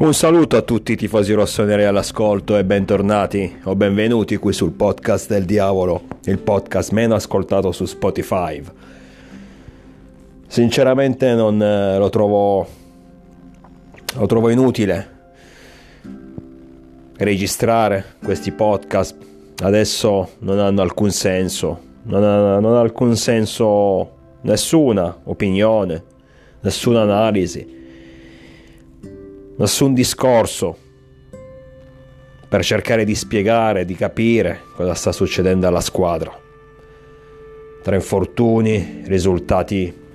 Un saluto a tutti i tifosi rossoneri all'ascolto e bentornati o benvenuti qui sul podcast del diavolo, il podcast meno ascoltato su Spotify. Sinceramente non eh, lo trovo lo trovo inutile registrare questi podcast. Adesso non hanno alcun senso, non ha, non ha alcun senso nessuna opinione, nessuna analisi nessun discorso per cercare di spiegare, di capire cosa sta succedendo alla squadra. Tra infortuni, risultati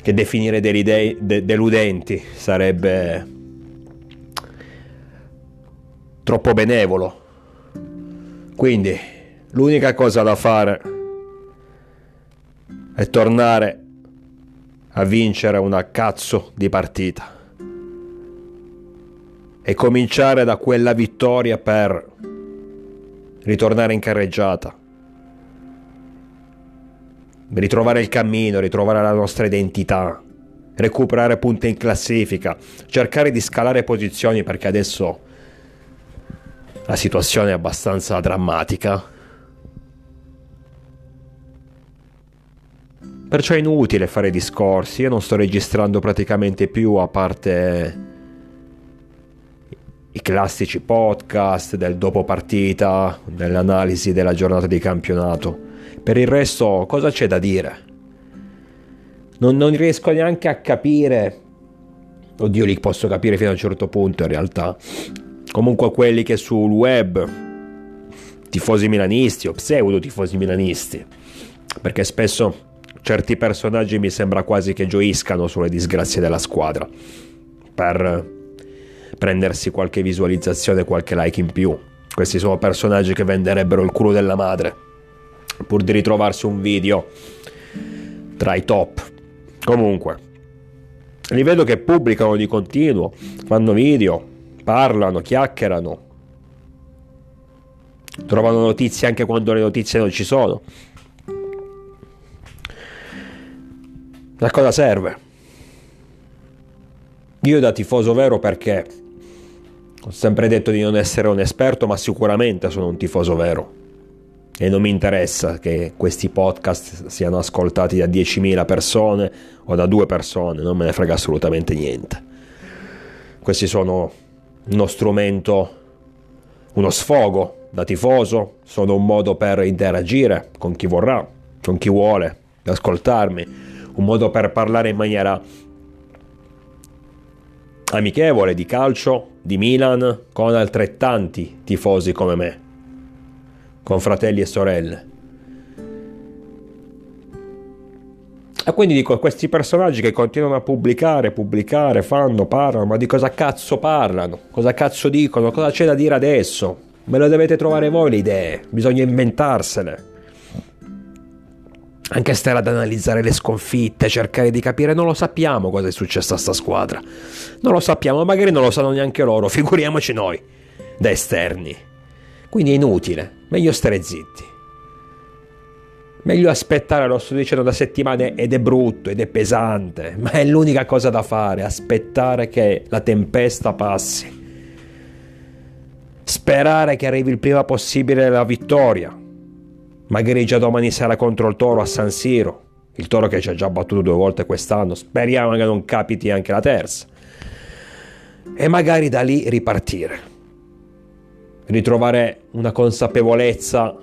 che definire deludenti sarebbe troppo benevolo. Quindi l'unica cosa da fare è tornare a vincere una cazzo di partita e cominciare da quella vittoria per ritornare in carreggiata, ritrovare il cammino, ritrovare la nostra identità, recuperare punti in classifica, cercare di scalare posizioni perché adesso la situazione è abbastanza drammatica. Perciò è inutile fare discorsi, io non sto registrando praticamente più a parte i classici podcast del dopo partita, dell'analisi della giornata di campionato. Per il resto, cosa c'è da dire? Non, non riesco neanche a capire. Oddio, li posso capire fino a un certo punto in realtà. Comunque quelli che sul web, tifosi milanisti o pseudo tifosi milanisti, perché spesso certi personaggi mi sembra quasi che gioiscano sulle disgrazie della squadra. Per prendersi qualche visualizzazione, qualche like in più. Questi sono personaggi che venderebbero il culo della madre, pur di ritrovarsi un video tra i top. Comunque, li vedo che pubblicano di continuo, fanno video, parlano, chiacchierano, trovano notizie anche quando le notizie non ci sono. A cosa serve? Io da tifoso vero perché ho sempre detto di non essere un esperto, ma sicuramente sono un tifoso vero. E non mi interessa che questi podcast siano ascoltati da 10.000 persone o da due persone, non me ne frega assolutamente niente. Questi sono uno strumento, uno sfogo da tifoso, sono un modo per interagire con chi vorrà, con chi vuole ascoltarmi, un modo per parlare in maniera amichevole di calcio di Milan con altrettanti tifosi come me, con fratelli e sorelle. E quindi dico, questi personaggi che continuano a pubblicare, pubblicare, fanno, parlano, ma di cosa cazzo parlano? Cosa cazzo dicono? Cosa c'è da dire adesso? Me lo dovete trovare voi le idee, bisogna inventarsele anche stare ad analizzare le sconfitte, cercare di capire, non lo sappiamo cosa è successo a sta squadra. Non lo sappiamo, magari non lo sanno neanche loro, figuriamoci noi, da esterni. Quindi è inutile, meglio stare zitti. Meglio aspettare, lo sto dicendo da settimane ed è brutto ed è pesante, ma è l'unica cosa da fare, aspettare che la tempesta passi. Sperare che arrivi il prima possibile la vittoria Magari già domani sera contro il Toro a San Siro. Il Toro che ci ha già battuto due volte quest'anno. Speriamo che non capiti anche la terza. E magari da lì ripartire. Ritrovare una consapevolezza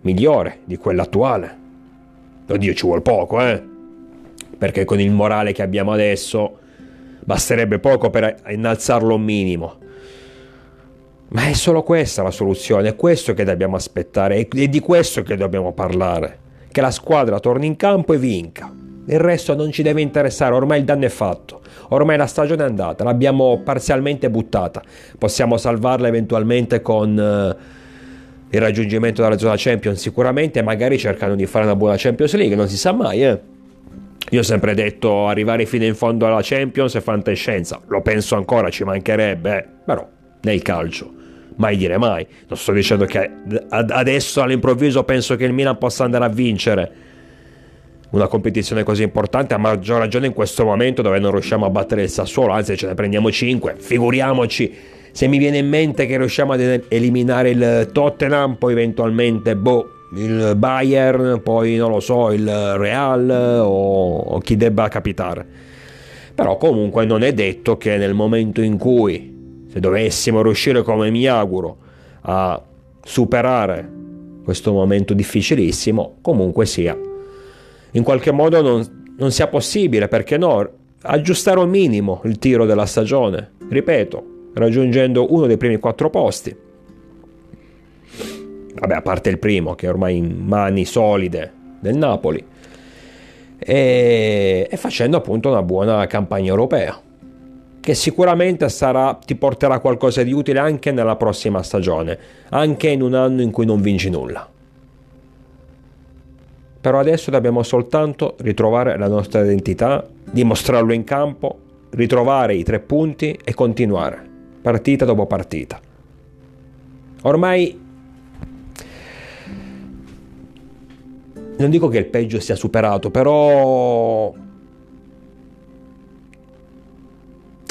migliore di quella attuale. Oddio, ci vuole poco, eh? Perché con il morale che abbiamo adesso basterebbe poco per innalzarlo un minimo. Ma è solo questa la soluzione, è questo che dobbiamo aspettare, è di questo che dobbiamo parlare. Che la squadra torni in campo e vinca. Il resto non ci deve interessare, ormai il danno è fatto. Ormai la stagione è andata, l'abbiamo parzialmente buttata. Possiamo salvarla eventualmente con uh, il raggiungimento della zona Champions sicuramente, magari cercando di fare una buona Champions League, non si sa mai, eh. Io ho sempre detto arrivare fino in fondo alla Champions è fantascienza, lo penso ancora, ci mancherebbe, eh. però nel calcio mai dire mai. Non sto dicendo che adesso all'improvviso penso che il Milan possa andare a vincere. una competizione così importante, a maggior ragione in questo momento dove non riusciamo a battere il Sassuolo, anzi ce ne prendiamo 5, figuriamoci se mi viene in mente che riusciamo ad eliminare il Tottenham, poi eventualmente boh, il Bayern, poi non lo so, il Real o, o chi debba capitare. Però comunque non è detto che nel momento in cui, se dovessimo riuscire come mi auguro, a superare questo momento difficilissimo, comunque sia, in qualche modo non, non sia possibile, perché no, aggiustare un minimo il tiro della stagione, ripeto, raggiungendo uno dei primi quattro posti. Vabbè, a parte il primo, che è ormai in mani solide del Napoli, e, e facendo appunto una buona campagna europea che sicuramente sarà, ti porterà qualcosa di utile anche nella prossima stagione, anche in un anno in cui non vinci nulla. Però adesso dobbiamo soltanto ritrovare la nostra identità, dimostrarlo in campo, ritrovare i tre punti e continuare, partita dopo partita. Ormai non dico che il peggio sia superato, però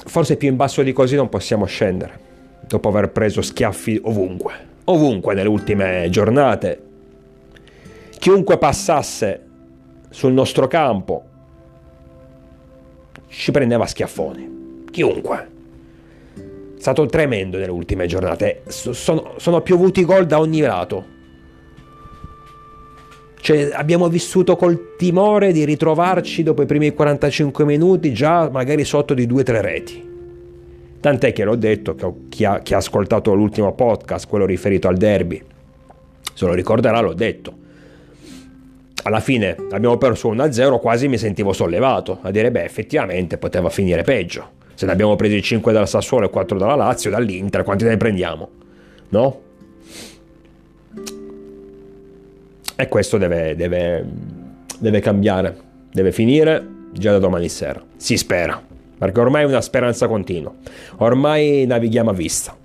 forse più in basso di così non possiamo scendere, dopo aver preso schiaffi ovunque, ovunque nelle ultime giornate. Chiunque passasse sul nostro campo ci prendeva schiaffoni, chiunque. È stato tremendo nelle ultime giornate, sono, sono piovuti gol da ogni lato. Cioè, abbiamo vissuto col timore di ritrovarci dopo i primi 45 minuti già magari sotto di 2-3 reti. Tant'è che l'ho detto, che chi ha, chi ha ascoltato l'ultimo podcast, quello riferito al derby, se lo ricorderà l'ho detto. Alla fine abbiamo perso 1-0, quasi mi sentivo sollevato, a dire beh effettivamente poteva finire peggio. Se ne abbiamo presi 5 dal Sassuolo e 4 dalla Lazio, dall'Inter, quanti ne prendiamo? No? E questo deve, deve, deve cambiare, deve finire già da domani sera. Si spera, perché ormai è una speranza continua. Ormai navighiamo a vista.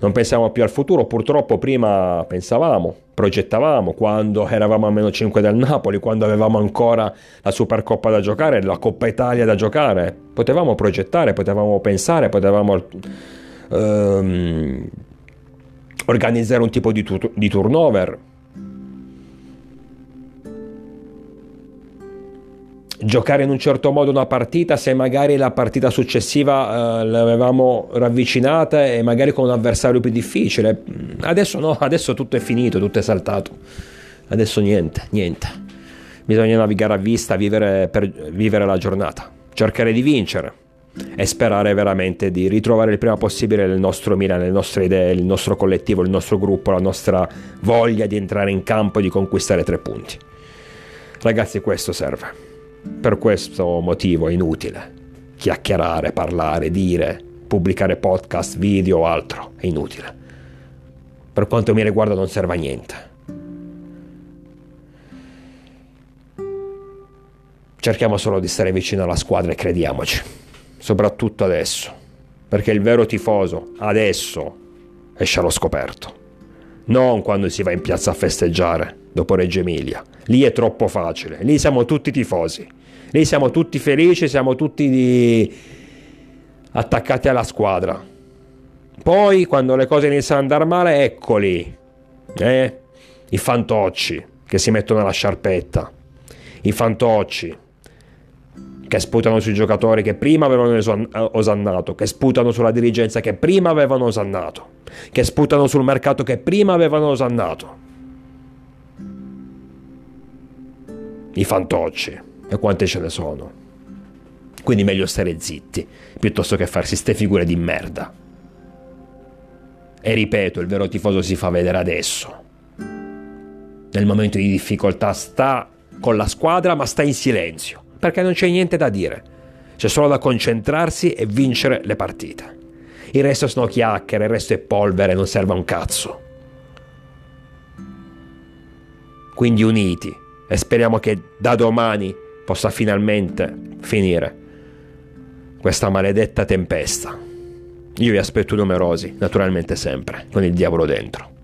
Non pensiamo più al futuro, purtroppo prima pensavamo, progettavamo quando eravamo a meno 5 del Napoli, quando avevamo ancora la Supercoppa da giocare, la Coppa Italia da giocare. Potevamo progettare, potevamo pensare, potevamo ehm, organizzare un tipo di, tu- di turnover giocare in un certo modo una partita se magari la partita successiva eh, l'avevamo ravvicinata e magari con un avversario più difficile. Adesso no, adesso tutto è finito, tutto è saltato. Adesso niente, niente. Bisogna navigare a vista, vivere, per vivere la giornata, cercare di vincere e sperare veramente di ritrovare il prima possibile il nostro Milan, le nostre idee, il nostro collettivo, il nostro gruppo, la nostra voglia di entrare in campo e di conquistare tre punti. Ragazzi, questo serve. Per questo motivo è inutile chiacchierare, parlare, dire, pubblicare podcast, video o altro. È inutile. Per quanto mi riguarda non serve a niente. Cerchiamo solo di stare vicino alla squadra e crediamoci, soprattutto adesso, perché il vero tifoso adesso esce allo scoperto, non quando si va in piazza a festeggiare dopo Reggio Emilia. Lì è troppo facile, lì siamo tutti tifosi. Lì siamo tutti felici, siamo tutti di... attaccati alla squadra. Poi, quando le cose iniziano ad andare male, eccoli, eh? i fantocci che si mettono la sciarpetta, i fantocci che sputano sui giocatori che prima avevano osannato, che sputano sulla dirigenza che prima avevano osannato, che sputano sul mercato che prima avevano osannato. I fantocci e quante ce ne sono. Quindi meglio stare zitti, piuttosto che farsi ste figure di merda. E ripeto, il vero tifoso si fa vedere adesso. Nel momento di difficoltà sta con la squadra, ma sta in silenzio, perché non c'è niente da dire. C'è solo da concentrarsi e vincere le partite. Il resto sono chiacchiere, il resto è polvere, non serve a un cazzo. Quindi uniti e speriamo che da domani possa finalmente finire questa maledetta tempesta. Io vi aspetto numerosi, naturalmente sempre, con il diavolo dentro.